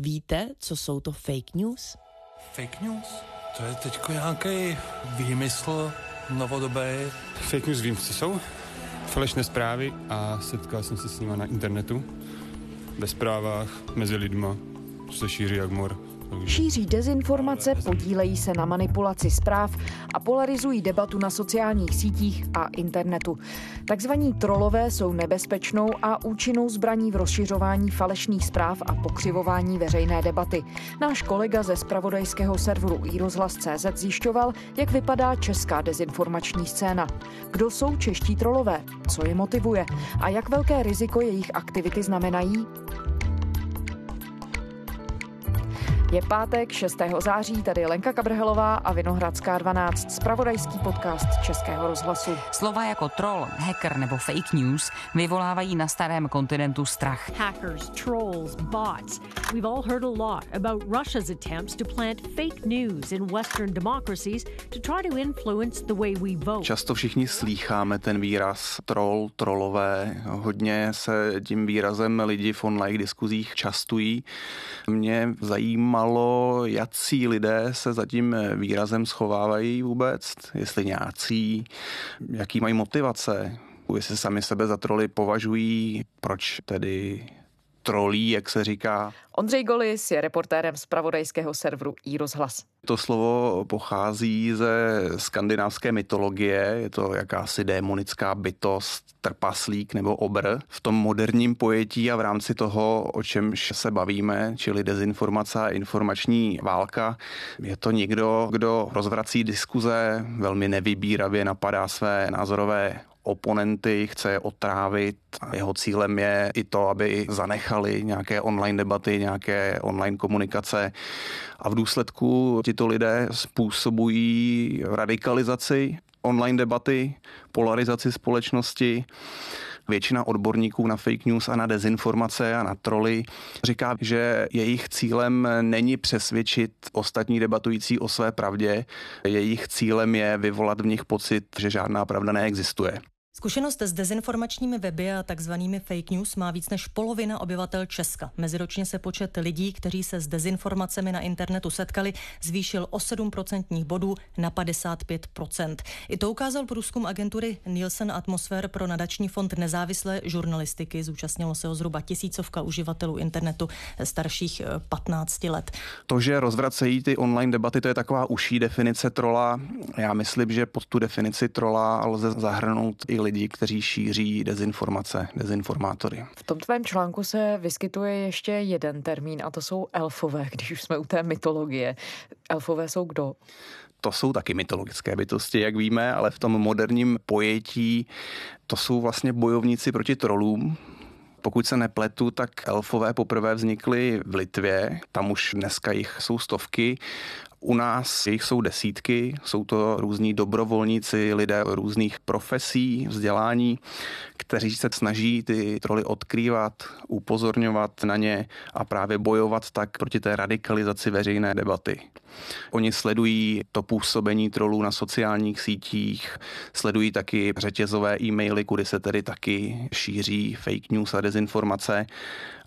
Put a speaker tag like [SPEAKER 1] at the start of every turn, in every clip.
[SPEAKER 1] Víte, co jsou to fake news?
[SPEAKER 2] Fake news? To je teď nějaký výmysl novodobý.
[SPEAKER 3] Fake news vím, co jsou. Falešné zprávy a setkal jsem se s nimi na internetu. Ve zprávách, mezi lidma, se šíří jak mor.
[SPEAKER 4] Šíří dezinformace, podílejí se na manipulaci zpráv a polarizují debatu na sociálních sítích a internetu. Takzvaní trolové jsou nebezpečnou a účinnou zbraní v rozšiřování falešných zpráv a pokřivování veřejné debaty. Náš kolega ze spravodajského serveru iRozhlas.cz zjišťoval, jak vypadá česká dezinformační scéna. Kdo jsou čeští trolové? Co je motivuje? A jak velké riziko jejich aktivity znamenají? Je pátek 6. září, tady Lenka Kabrhelová a Vinohradská 12, spravodajský podcast Českého rozhlasu.
[SPEAKER 5] Slova jako troll, hacker nebo fake news vyvolávají na starém kontinentu strach.
[SPEAKER 6] Hackers, trolls, bots. We've all heard a lot about Russia's attempts to plant fake news in Western democracies to try to influence the way we vote.
[SPEAKER 7] Často všichni slýcháme ten výraz troll, trolové. Hodně se tím výrazem lidi v online diskuzích častují. Mě zajímá zajímalo, jací lidé se za tím výrazem schovávají vůbec, jestli nějací, jaký mají motivace, jestli sami sebe za troly považují, proč tedy trolí, jak se říká.
[SPEAKER 4] Ondřej Golis je reportérem z pravodajského serveru iRozhlas.
[SPEAKER 7] To slovo pochází ze skandinávské mytologie, je to jakási démonická bytost, trpaslík nebo obr. V tom moderním pojetí a v rámci toho, o čemž se bavíme, čili dezinformace a informační válka, je to někdo, kdo rozvrací diskuze, velmi nevybíravě napadá své názorové oponenty, chce je otrávit. Jeho cílem je i to, aby zanechali nějaké online debaty, nějaké online komunikace a v důsledku tito lidé způsobují radikalizaci online debaty, polarizaci společnosti. Většina odborníků na fake news a na dezinformace a na troly říká, že jejich cílem není přesvědčit ostatní debatující o své pravdě, jejich cílem je vyvolat v nich pocit, že žádná pravda neexistuje.
[SPEAKER 8] Zkušenost s dezinformačními weby a takzvanými fake news má víc než polovina obyvatel Česka. Meziročně se počet lidí, kteří se s dezinformacemi na internetu setkali, zvýšil o 7% bodů na 55%. I to ukázal průzkum agentury Nielsen Atmosfér pro nadační fond nezávislé žurnalistiky. Zúčastnilo se ho zhruba tisícovka uživatelů internetu starších 15 eh, let.
[SPEAKER 7] To, že rozvracejí ty online debaty, to je taková uší definice trola. Já myslím, že pod tu definici trola lze zahrnout i lidí, kteří šíří dezinformace, dezinformátory.
[SPEAKER 4] V tom tvém článku se vyskytuje ještě jeden termín a to jsou elfové, když už jsme u té mytologie. Elfové jsou kdo?
[SPEAKER 7] to jsou taky mytologické bytosti, jak víme, ale v tom moderním pojetí to jsou vlastně bojovníci proti trolům, pokud se nepletu, tak elfové poprvé vznikly v Litvě, tam už dneska jich jsou stovky u nás jich jsou desítky, jsou to různí dobrovolníci, lidé různých profesí, vzdělání, kteří se snaží ty troly odkrývat, upozorňovat na ně a právě bojovat tak proti té radikalizaci veřejné debaty. Oni sledují to působení trolů na sociálních sítích, sledují taky řetězové e-maily, kudy se tedy taky šíří fake news a dezinformace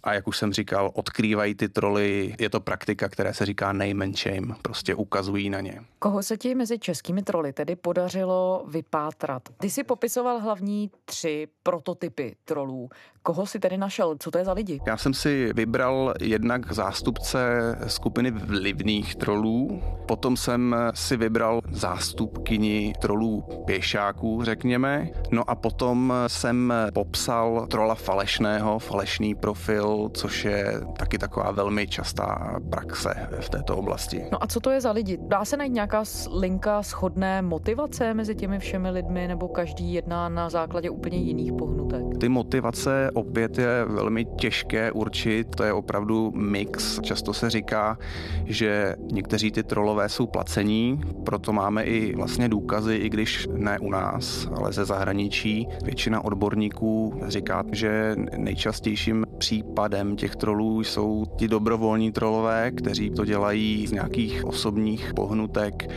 [SPEAKER 7] a jak už jsem říkal, odkrývají ty troly. Je to praktika, která se říká name and shame, prostě ukazují na ně.
[SPEAKER 4] Koho se ti mezi českými troly tedy podařilo vypátrat? Ty si popisoval hlavní tři prototypy trolů. Koho si tedy našel? Co to je za lidi?
[SPEAKER 7] Já jsem si vybral jednak zástupce skupiny vlivných trolů, potom jsem si vybral zástupkyni trolů pěšáků, řekněme, no a potom jsem popsal trola falešného, falešný profil, což je taky taková velmi častá praxe v této oblasti.
[SPEAKER 4] No a co to je za lidi? Dá se najít nějaká linka schodné motivace mezi těmi všemi lidmi, nebo každý jedná na základě úplně jiných pohnutek?
[SPEAKER 7] Ty motivace opět je velmi těžké určit, to je opravdu mix. Často se říká, že někteří ty trolové jsou placení, proto máme i vlastně důkazy, i když ne u nás, ale ze zahraničí. Většina odborníků říká, že nejčastějším případem Západem těch trolů jsou ti dobrovolní trolové, kteří to dělají z nějakých osobních pohnutek,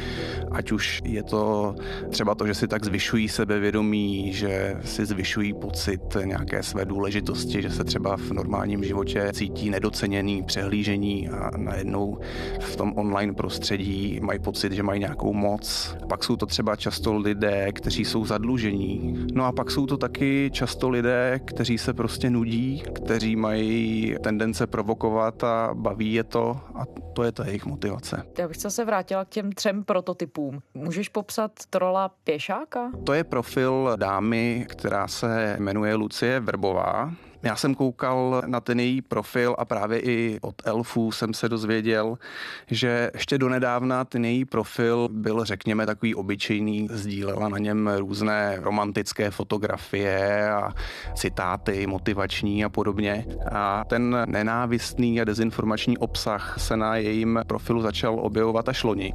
[SPEAKER 7] ať už je to třeba to, že si tak zvyšují sebevědomí, že si zvyšují pocit nějaké své důležitosti, že se třeba v normálním životě cítí nedoceněný, přehlížení a najednou v tom online prostředí mají pocit, že mají nějakou moc. Pak jsou to třeba často lidé, kteří jsou zadlužení. No a pak jsou to taky často lidé, kteří se prostě nudí, kteří mají tendence provokovat a baví je to a to je ta jejich motivace.
[SPEAKER 4] Já bych se vrátila k těm třem prototypům. Můžeš popsat trola pěšáka?
[SPEAKER 7] To je profil dámy, která se jmenuje Lucie Verbová. Já jsem koukal na ten její profil a právě i od elfů jsem se dozvěděl, že ještě donedávna ten její profil byl, řekněme, takový obyčejný, sdílela na něm různé romantické fotografie a citáty motivační a podobně. A ten nenávistný a dezinformační obsah se na jejím profilu začal objevovat až loni.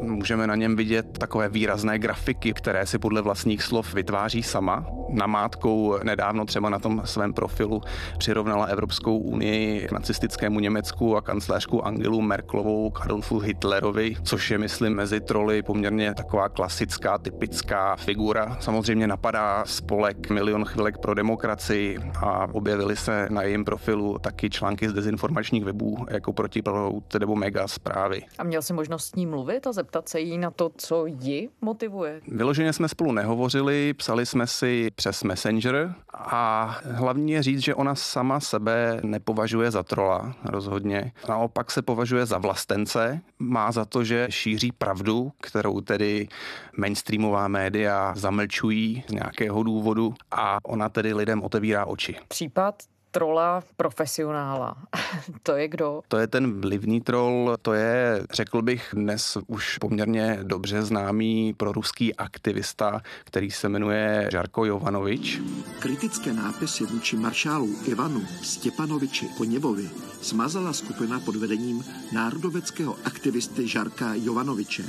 [SPEAKER 7] Můžeme na něm vidět takové výrazné grafiky, které si podle vlastních slov vytváří sama. Namátkou nedávno třeba na tom svém profilu profilu přirovnala Evropskou unii k nacistickému Německu a kancléřku Angelu Merklovou k Adolfu Hitlerovi, což je, myslím, mezi troly poměrně taková klasická, typická figura. Samozřejmě napadá spolek Milion chvilek pro demokracii a objevily se na jejím profilu taky články z dezinformačních webů jako protiprout nebo mega zprávy.
[SPEAKER 4] A měl jsi možnost s ní mluvit a zeptat se jí na to, co ji motivuje?
[SPEAKER 7] Vyloženě jsme spolu nehovořili, psali jsme si přes Messenger a hlavně říct, že ona sama sebe nepovažuje za trola rozhodně. Naopak se považuje za vlastence. Má za to, že šíří pravdu, kterou tedy mainstreamová média zamlčují z nějakého důvodu a ona tedy lidem otevírá oči.
[SPEAKER 4] Případ trola profesionála. to je kdo?
[SPEAKER 7] To je ten vlivný troll, to je, řekl bych, dnes už poměrně dobře známý proruský aktivista, který se jmenuje Žarko Jovanovič.
[SPEAKER 9] Kritické nápisy vůči maršálu Ivanu Stěpanoviči Koněvovi smazala skupina pod vedením národoveckého aktivisty Žarka Jovanoviče.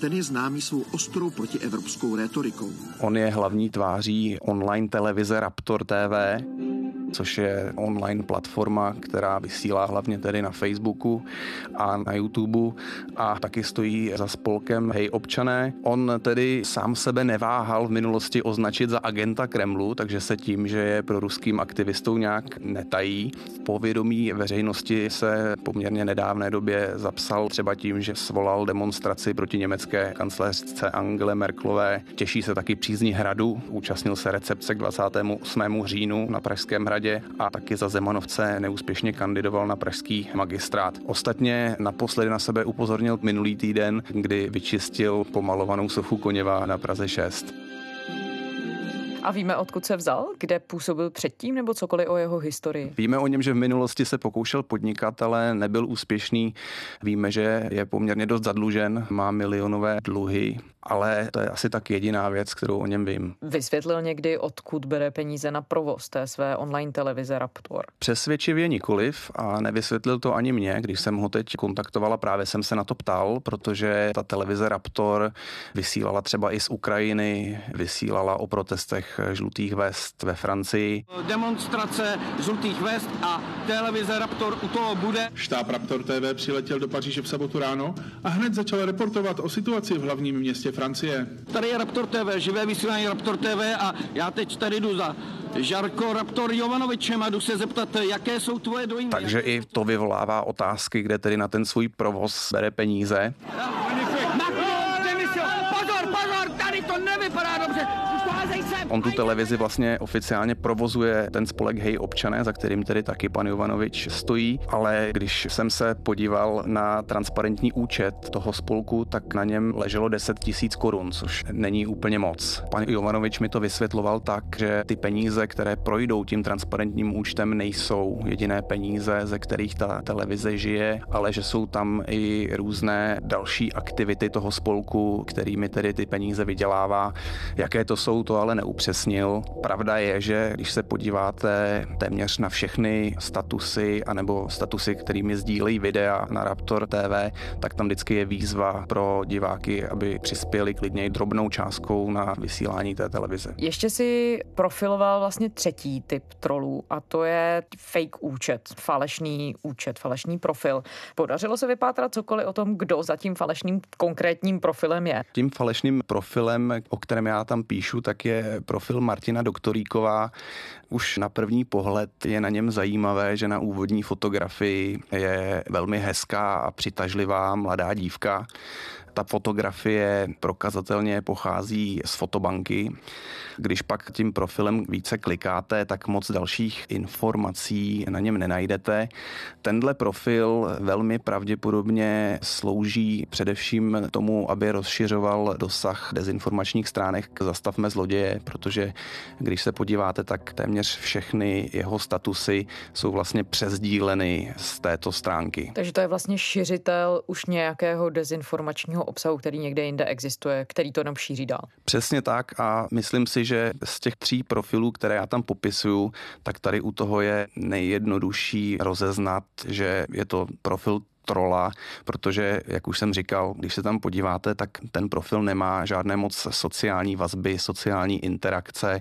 [SPEAKER 9] Ten je známý svou ostrou protievropskou rétorikou.
[SPEAKER 7] On je hlavní tváří online televize Raptor TV, což je online platforma, která vysílá hlavně tedy na Facebooku a na YouTube a taky stojí za spolkem Hej občané. On tedy sám sebe neváhal v minulosti označit za agenta Kremlu, takže se tím, že je pro ruským aktivistou nějak netají. V povědomí veřejnosti se poměrně nedávné době zapsal třeba tím, že svolal demonstraci proti německé kancléřce Angele Merklové. Těší se taky přízní hradu, účastnil se recepce k 28. říjnu na Pražském hradě vládě a taky za Zemanovce neúspěšně kandidoval na pražský magistrát. Ostatně naposledy na sebe upozornil minulý týden, kdy vyčistil pomalovanou sochu Koněva na Praze 6.
[SPEAKER 4] A víme, odkud se vzal? Kde působil předtím nebo cokoliv o jeho historii?
[SPEAKER 7] Víme o něm, že v minulosti se pokoušel podnikat, ale nebyl úspěšný. Víme, že je poměrně dost zadlužen, má milionové dluhy ale to je asi tak jediná věc, kterou o něm vím.
[SPEAKER 4] Vysvětlil někdy, odkud bere peníze na provoz té své online televize Raptor?
[SPEAKER 7] Přesvědčivě nikoliv a nevysvětlil to ani mě, když jsem ho teď kontaktovala, právě jsem se na to ptal, protože ta televize Raptor vysílala třeba i z Ukrajiny, vysílala o protestech žlutých vest ve Francii.
[SPEAKER 10] Demonstrace žlutých vest a televize Raptor u toho bude.
[SPEAKER 11] Štáb Raptor TV přiletěl do Paříže v sobotu ráno a hned začal reportovat o situaci v hlavním městě Francie.
[SPEAKER 10] Tady je Raptor TV, živé vysílání Raptor TV a já teď tady jdu za Žarko Raptor Jovanovičem a jdu se zeptat, jaké jsou tvoje dojmy.
[SPEAKER 7] Takže i to vyvolává otázky, kde tedy na ten svůj provoz bere peníze.
[SPEAKER 10] Pozor, pozor, tady to nevypadá dobře.
[SPEAKER 7] On tu televizi vlastně oficiálně provozuje ten spolek Hej občané, za kterým tedy taky pan Jovanovič stojí, ale když jsem se podíval na transparentní účet toho spolku, tak na něm leželo 10 tisíc korun, což není úplně moc. Pan Jovanovič mi to vysvětloval tak, že ty peníze, které projdou tím transparentním účtem, nejsou jediné peníze, ze kterých ta televize žije, ale že jsou tam i různé další aktivity toho spolku, kterými tedy ty peníze vydělává. Jaké to jsou, to ale neuplatňuje upřesnil. Pravda je, že když se podíváte téměř na všechny statusy anebo statusy, kterými sdílejí videa na Raptor TV, tak tam vždycky je výzva pro diváky, aby přispěli klidně drobnou částkou na vysílání té televize.
[SPEAKER 4] Ještě si profiloval vlastně třetí typ trolů a to je fake účet, falešný účet, falešný profil. Podařilo se vypátrat cokoliv o tom, kdo za tím falešným konkrétním profilem je?
[SPEAKER 7] Tím falešným profilem, o kterém já tam píšu, tak je profil Martina Doktoríková. Už na první pohled je na něm zajímavé, že na úvodní fotografii je velmi hezká a přitažlivá mladá dívka. Ta fotografie prokazatelně pochází z fotobanky. Když pak tím profilem více klikáte, tak moc dalších informací na něm nenajdete. Tenhle profil velmi pravděpodobně slouží především tomu, aby rozšiřoval dosah dezinformačních stránek Zastavme zloděje, protože když se podíváte, tak téměř všechny jeho statusy jsou vlastně přezdíleny z této stránky.
[SPEAKER 4] Takže to je vlastně šiřitel už nějakého dezinformačního obsahu, který někde jinde existuje, který to nám šíří dál.
[SPEAKER 7] Přesně tak a myslím si, že z těch tří profilů, které já tam popisuju, tak tady u toho je nejjednodušší rozeznat, že je to profil trola, protože, jak už jsem říkal, když se tam podíváte, tak ten profil nemá žádné moc sociální vazby, sociální interakce.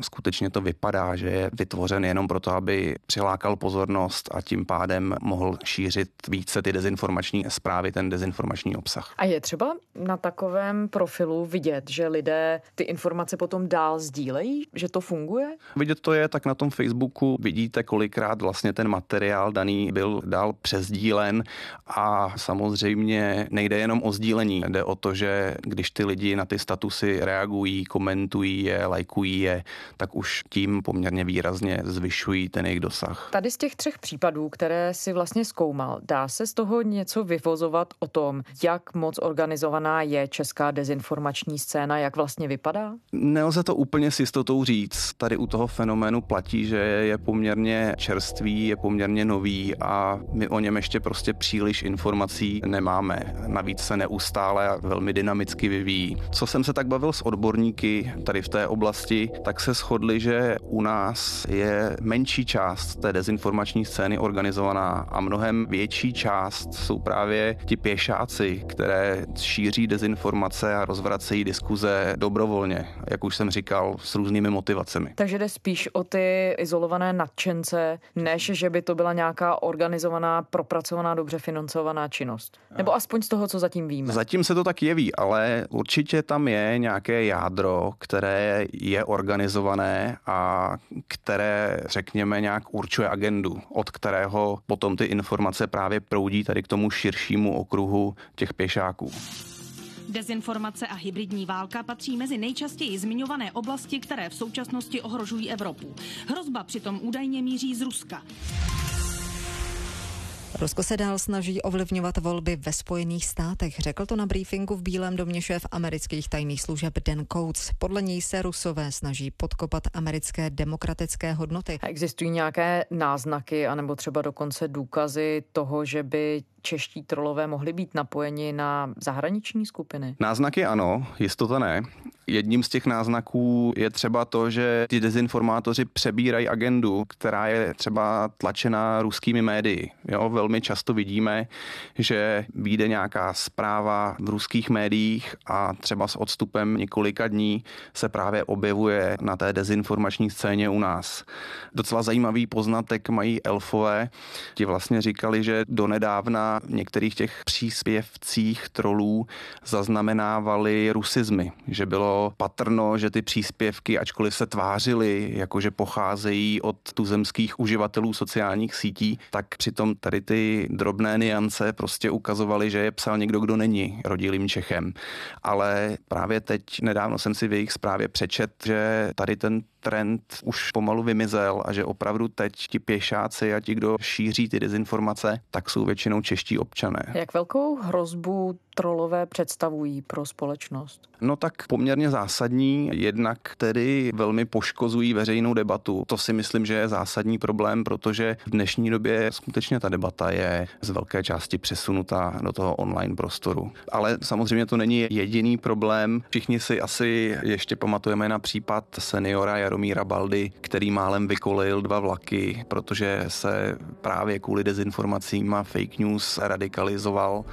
[SPEAKER 7] Skutečně to vypadá, že je vytvořen jenom proto, aby přilákal pozornost a tím pádem mohl šířit více ty dezinformační zprávy, ten dezinformační obsah.
[SPEAKER 4] A je třeba na takovém profilu vidět, že lidé ty informace potom dál sdílejí, že to funguje?
[SPEAKER 7] Vidět to je, tak na tom Facebooku vidíte, kolikrát vlastně ten materiál daný byl dál přezdílen a samozřejmě nejde jenom o sdílení, jde o to, že když ty lidi na ty statusy reagují, komentují je, lajkují je, tak už tím poměrně výrazně zvyšují ten jejich dosah.
[SPEAKER 4] Tady z těch třech případů, které si vlastně zkoumal, dá se z toho něco vyvozovat o tom, jak moc organizovaná je česká dezinformační scéna, jak vlastně vypadá?
[SPEAKER 7] Nelze to úplně s jistotou říct. Tady u toho fenoménu platí, že je poměrně čerstvý, je poměrně nový a my o něm ještě prostě příliš informací nemáme. Navíc se neustále a velmi dynamicky vyvíjí. Co jsem se tak bavil s odborníky tady v té oblasti, tak se shodli, že u nás je menší část té dezinformační scény organizovaná a mnohem větší část jsou právě ti pěšáci, které šíří dezinformace a rozvracejí diskuze dobrovolně, jak už jsem říkal, s různými motivacemi.
[SPEAKER 4] Takže jde spíš o ty izolované nadšence, než že by to byla nějaká organizovaná, propracovaná, dobře dobře financovaná činnost. Nebo aspoň z toho, co zatím víme.
[SPEAKER 7] Zatím se to tak jeví, ale určitě tam je nějaké jádro, které je organizované a které, řekněme, nějak určuje agendu, od kterého potom ty informace právě proudí tady k tomu širšímu okruhu těch pěšáků.
[SPEAKER 12] Dezinformace a hybridní válka patří mezi nejčastěji zmiňované oblasti, které v současnosti ohrožují Evropu. Hrozba přitom údajně míří z Ruska.
[SPEAKER 8] Rusko se dál snaží ovlivňovat volby ve Spojených státech, řekl to na briefingu v Bílém domě šéf amerických tajných služeb Dan Coates. Podle něj se Rusové snaží podkopat americké demokratické hodnoty.
[SPEAKER 4] Existují nějaké náznaky, anebo třeba dokonce důkazy toho, že by čeští trolové mohli být napojeni na zahraniční skupiny?
[SPEAKER 7] Náznaky ano, jistota ne. Jedním z těch náznaků je třeba to, že ti dezinformátoři přebírají agendu, která je třeba tlačena ruskými médii. Jo, velmi často vidíme, že vyjde nějaká zpráva v ruských médiích a třeba s odstupem několika dní se právě objevuje na té dezinformační scéně u nás. Docela zajímavý poznatek mají elfové. Ti vlastně říkali, že donedávna v některých těch příspěvcích trolů zaznamenávali rusizmy, že bylo patrno, že ty příspěvky, ačkoliv se tvářily, jakože pocházejí od tuzemských uživatelů sociálních sítí, tak přitom tady ty drobné niance prostě ukazovaly, že je psal někdo, kdo není rodilým Čechem. Ale právě teď nedávno jsem si v jejich zprávě přečet, že tady ten trend už pomalu vymizel a že opravdu teď ti pěšáci a ti, kdo šíří ty dezinformace, tak jsou většinou čeští čeští občané.
[SPEAKER 4] Jak velkou hrozbu trolové představují pro společnost?
[SPEAKER 7] No tak poměrně zásadní, jednak tedy velmi poškozují veřejnou debatu. To si myslím, že je zásadní problém, protože v dnešní době skutečně ta debata je z velké části přesunuta do toho online prostoru. Ale samozřejmě to není jediný problém. Všichni si asi ještě pamatujeme na případ seniora Jaromíra Baldy, který málem vykolejil dva vlaky, protože se právě kvůli dezinformacím a fake news radikalizoval.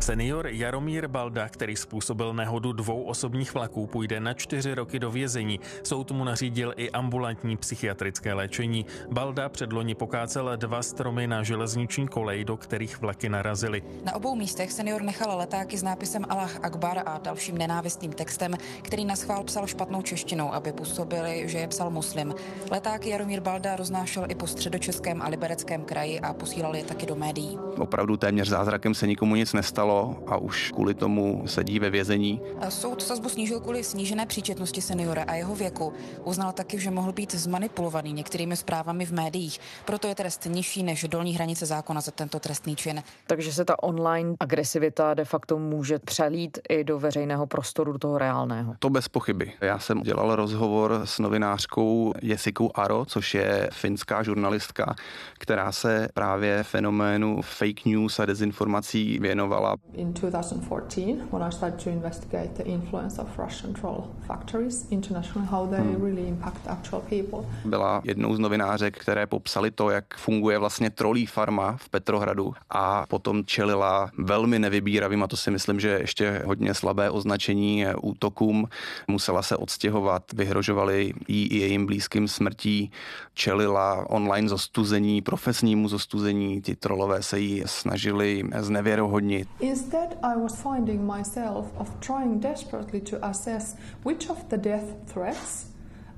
[SPEAKER 13] Senior Jaromír Balda, který způsobil nehodu dvou osobních vlaků, půjde na čtyři roky do vězení. Soud mu nařídil i ambulantní psychiatrické léčení. Balda předloni pokácel dva stromy na železniční kolej, do kterých vlaky narazily.
[SPEAKER 14] Na obou místech senior nechal letáky s nápisem Allah Akbar a dalším nenávistným textem, který na schvál psal špatnou češtinou, aby působili, že je psal muslim. Letáky Jaromír Balda roznášel i po středočeském a libereckém kraji a posílal je taky do médií.
[SPEAKER 7] Opravdu téměř zázrakem se nikomu nic nestalo stalo a už kvůli tomu sedí ve vězení.
[SPEAKER 14] Soud sazbu snížil kvůli snížené příčetnosti seniora a jeho věku. Uznal taky, že mohl být zmanipulovaný některými zprávami v médiích. Proto je trest nižší než dolní hranice zákona za tento trestný čin.
[SPEAKER 4] Takže se ta online agresivita de facto může přelít i do veřejného prostoru, do toho reálného.
[SPEAKER 7] To bez pochyby. Já jsem dělal rozhovor s novinářkou Jessikou Aro, což je finská žurnalistka, která se právě fenoménu fake news a dezinformací věnovala
[SPEAKER 15] In 2014, when I started to investigate the influence of Russian troll factories internationally, how they hmm. really impact actual people.
[SPEAKER 7] Byla jednou z novinářek, které popsali to, jak funguje vlastně trolí farma v Petrohradu a potom čelila velmi nevybíravým, a to si myslím, že ještě hodně slabé označení útokům. Musela se odstěhovat, vyhrožovali jí i jejím blízkým smrtí, čelila online zostuzení, profesnímu zostuzení, ti trolové se jí snažili znevěrohodnit.
[SPEAKER 15] Instead, I was finding myself of trying desperately to assess which of the death threats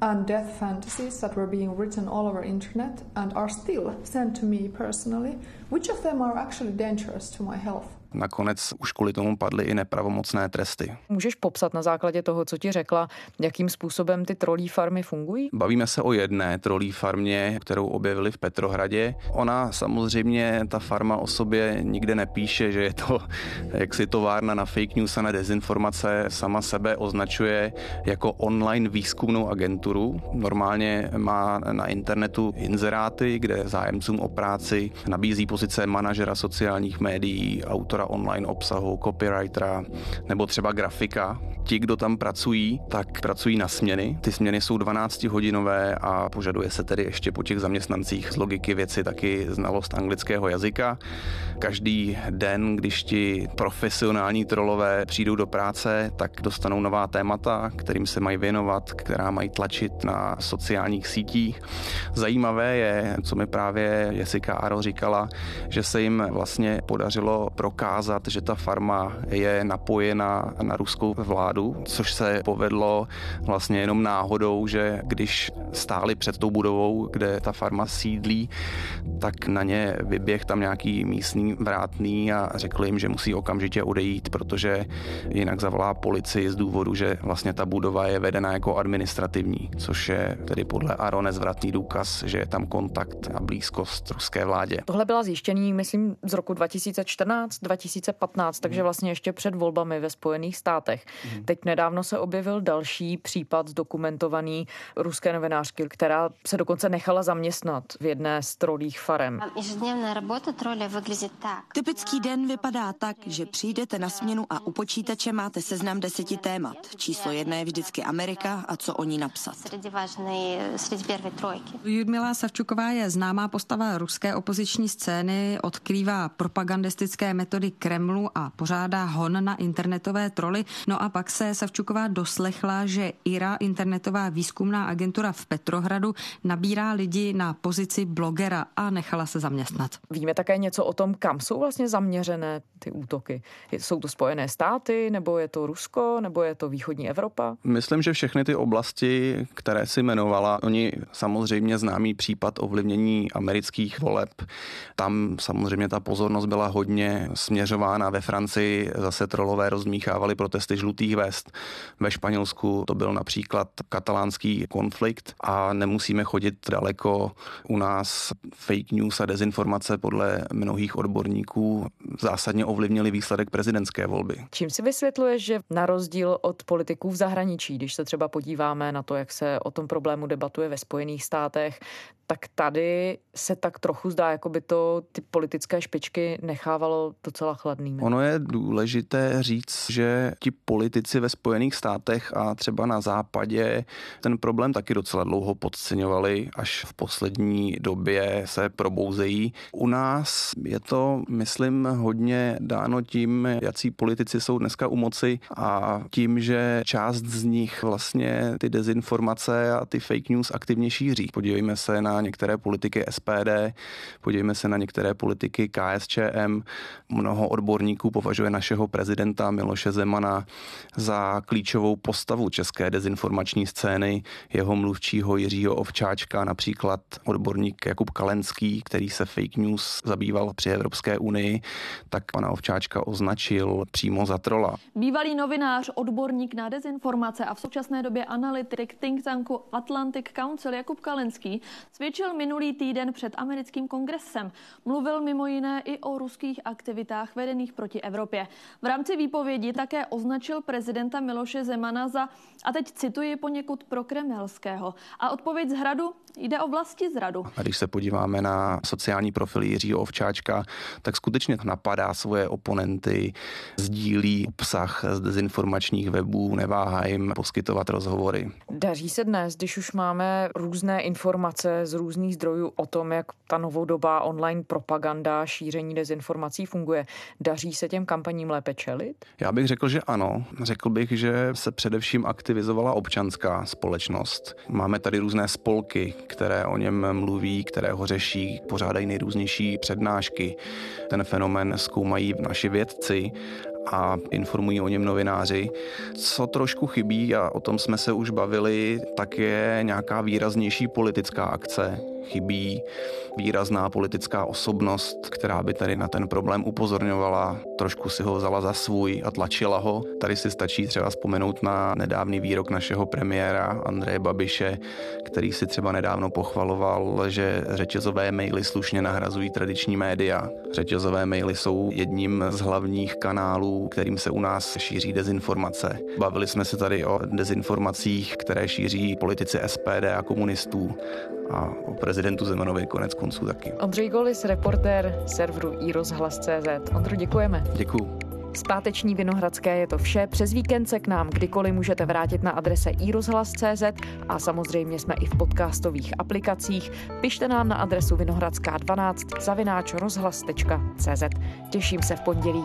[SPEAKER 15] and death fantasies that were being written all over internet and are still sent to me personally, which of them are actually dangerous to my health.
[SPEAKER 7] Nakonec už kvůli tomu padly i nepravomocné tresty.
[SPEAKER 4] Můžeš popsat na základě toho, co ti řekla, jakým způsobem ty trolí farmy fungují?
[SPEAKER 7] Bavíme se o jedné trolí farmě, kterou objevili v Petrohradě. Ona samozřejmě, ta farma o sobě nikde nepíše, že je to jaksi továrna na fake news a na dezinformace. Sama sebe označuje jako online výzkumnou agenturu. Normálně má na internetu inzeráty, kde zájemcům o práci nabízí pozice manažera sociálních médií, autora autora online obsahu, copywritera nebo třeba grafika. Ti, kdo tam pracují, tak pracují na směny. Ty směny jsou 12 hodinové a požaduje se tedy ještě po těch zaměstnancích z logiky věci taky znalost anglického jazyka. Každý den, když ti profesionální trolové přijdou do práce, tak dostanou nová témata, kterým se mají věnovat, která mají tlačit na sociálních sítích. Zajímavé je, co mi právě Jessica Aro říkala, že se jim vlastně podařilo prokázat, ukázat, že ta farma je napojena na ruskou vládu, což se povedlo vlastně jenom náhodou, že když stáli před tou budovou, kde ta farma sídlí, tak na ně vyběh tam nějaký místní vrátný a řekl jim, že musí okamžitě odejít, protože jinak zavolá policii z důvodu, že vlastně ta budova je vedena jako administrativní, což je tedy podle Aro nezvratný důkaz, že je tam kontakt a blízkost ruské vládě.
[SPEAKER 4] Tohle byla zjištění, myslím, z roku 2014, 2015, takže mhm. vlastně ještě před volbami ve Spojených státech. Mm. Teď nedávno se objevil další případ zdokumentovaný ruské novinářky, která se dokonce nechala zaměstnat v jedné z trolích farem.
[SPEAKER 16] Typický den vypadá tak, že přijdete na směnu a u počítače máte seznam deseti témat. Číslo jedna je vždycky Amerika a co o ní napsat.
[SPEAKER 17] Judmila Savčuková je známá postava ruské opoziční scény, odkrývá propagandistické metody Kremlu a pořádá hon na internetové troly. No a pak se Savčuková doslechla, že IRA, internetová výzkumná agentura v Petrohradu, nabírá lidi na pozici blogera a nechala se zaměstnat.
[SPEAKER 4] Víme také něco o tom, kam jsou vlastně zaměřené ty útoky. Jsou to Spojené státy, nebo je to Rusko, nebo je to východní Evropa?
[SPEAKER 7] Myslím, že všechny ty oblasti, které si jmenovala, oni samozřejmě známý případ ovlivnění amerických voleb. Tam samozřejmě ta pozornost byla hodně směřována ve Francii, zase trolové rozmíchávali protesty žlutých vest. Ve Španělsku to byl například katalánský konflikt a nemusíme chodit daleko. U nás fake news a dezinformace podle mnohých odborníků zásadně ovlivnili výsledek prezidentské volby.
[SPEAKER 4] Čím si vysvětluje, že na rozdíl od politiků v zahraničí, když se třeba podíváme na to, jak se o tom problému debatuje ve Spojených státech, tak tady se tak trochu zdá, jako by to ty politické špičky nechávalo docela chladnými.
[SPEAKER 7] Ono je důležité říct, že ti politici ve Spojených státech a třeba na západě ten problém taky docela dlouho podceňovali, až v poslední době se probouzejí. U nás je to, myslím, hodně dáno tím, jaký politici jsou dneska u moci a tím, že část z nich vlastně ty dezinformace a ty fake news aktivně šíří. Podívejme se na některé politiky SPD, podívejme se na některé politiky KSČM. Mnoho odborníků považuje našeho prezidenta Miloše Zemana za klíčovou postavu české dezinformační scény. Jeho mluvčího Jiřího Ovčáčka, například odborník Jakub Kalenský, který se fake news zabýval při Evropské unii, tak pana Ovčáčka označil přímo za trola.
[SPEAKER 18] Bývalý novinář, odborník na dezinformace a v současné době analytik think tanku Atlantic Council Jakub Kalenský svědčil minulý týden před americkým kongresem. Mluvil mimo jiné i o ruských aktivitách vedených proti Evropě. V rámci výpovědi také označil prezidenta Miloše Zemana za, a teď cituji poněkud prokremelského, a odpověď z hradu jde o vlasti zradu.
[SPEAKER 7] A když se podíváme na sociální profil Jiřího Ovčáčka, tak skutečně napadá svoje oponenty, sdílí obsah z dezinformačních webů, neváhá jim poskytovat rozhovory.
[SPEAKER 4] Daří se dnes, když už máme různé informace z různých zdrojů o tom, jak ta novodobá online propaganda, šíření dezinformací funguje, daří se těm kampaním lépe čelit?
[SPEAKER 7] Já bych řekl, že ano. Řekl bych, že se především aktivizovala občanská společnost. Máme tady různé spolky, které o něm mluví, které ho řeší, pořádají nejrůznější přednášky. Ten fenomen zkoumají naši vědci a informují o něm novináři. Co trošku chybí, a o tom jsme se už bavili, tak je nějaká výraznější politická akce, chybí výrazná politická osobnost, která by tady na ten problém upozorňovala, trošku si ho vzala za svůj a tlačila ho. Tady si stačí třeba vzpomenout na nedávný výrok našeho premiéra Andreje Babiše, který si třeba nedávno pochvaloval, že řetězové maily slušně nahrazují tradiční média. Řetězové maily jsou jedním z hlavních kanálů, kterým se u nás šíří dezinformace. Bavili jsme se tady o dezinformacích, které šíří politici SPD a komunistů a o prezidentu Zemanovi konec konců taky.
[SPEAKER 4] Ondřej Golis, reportér serveru iRozhlas.cz. Ondro, děkujeme.
[SPEAKER 7] Děkuju.
[SPEAKER 4] Zpáteční Vinohradské je to vše. Přes víkend se k nám kdykoliv můžete vrátit na adrese iRozhlas.cz a samozřejmě jsme i v podcastových aplikacích. Pište nám na adresu vinohradská12 zavináč rozhlas.cz. Těším se v pondělí.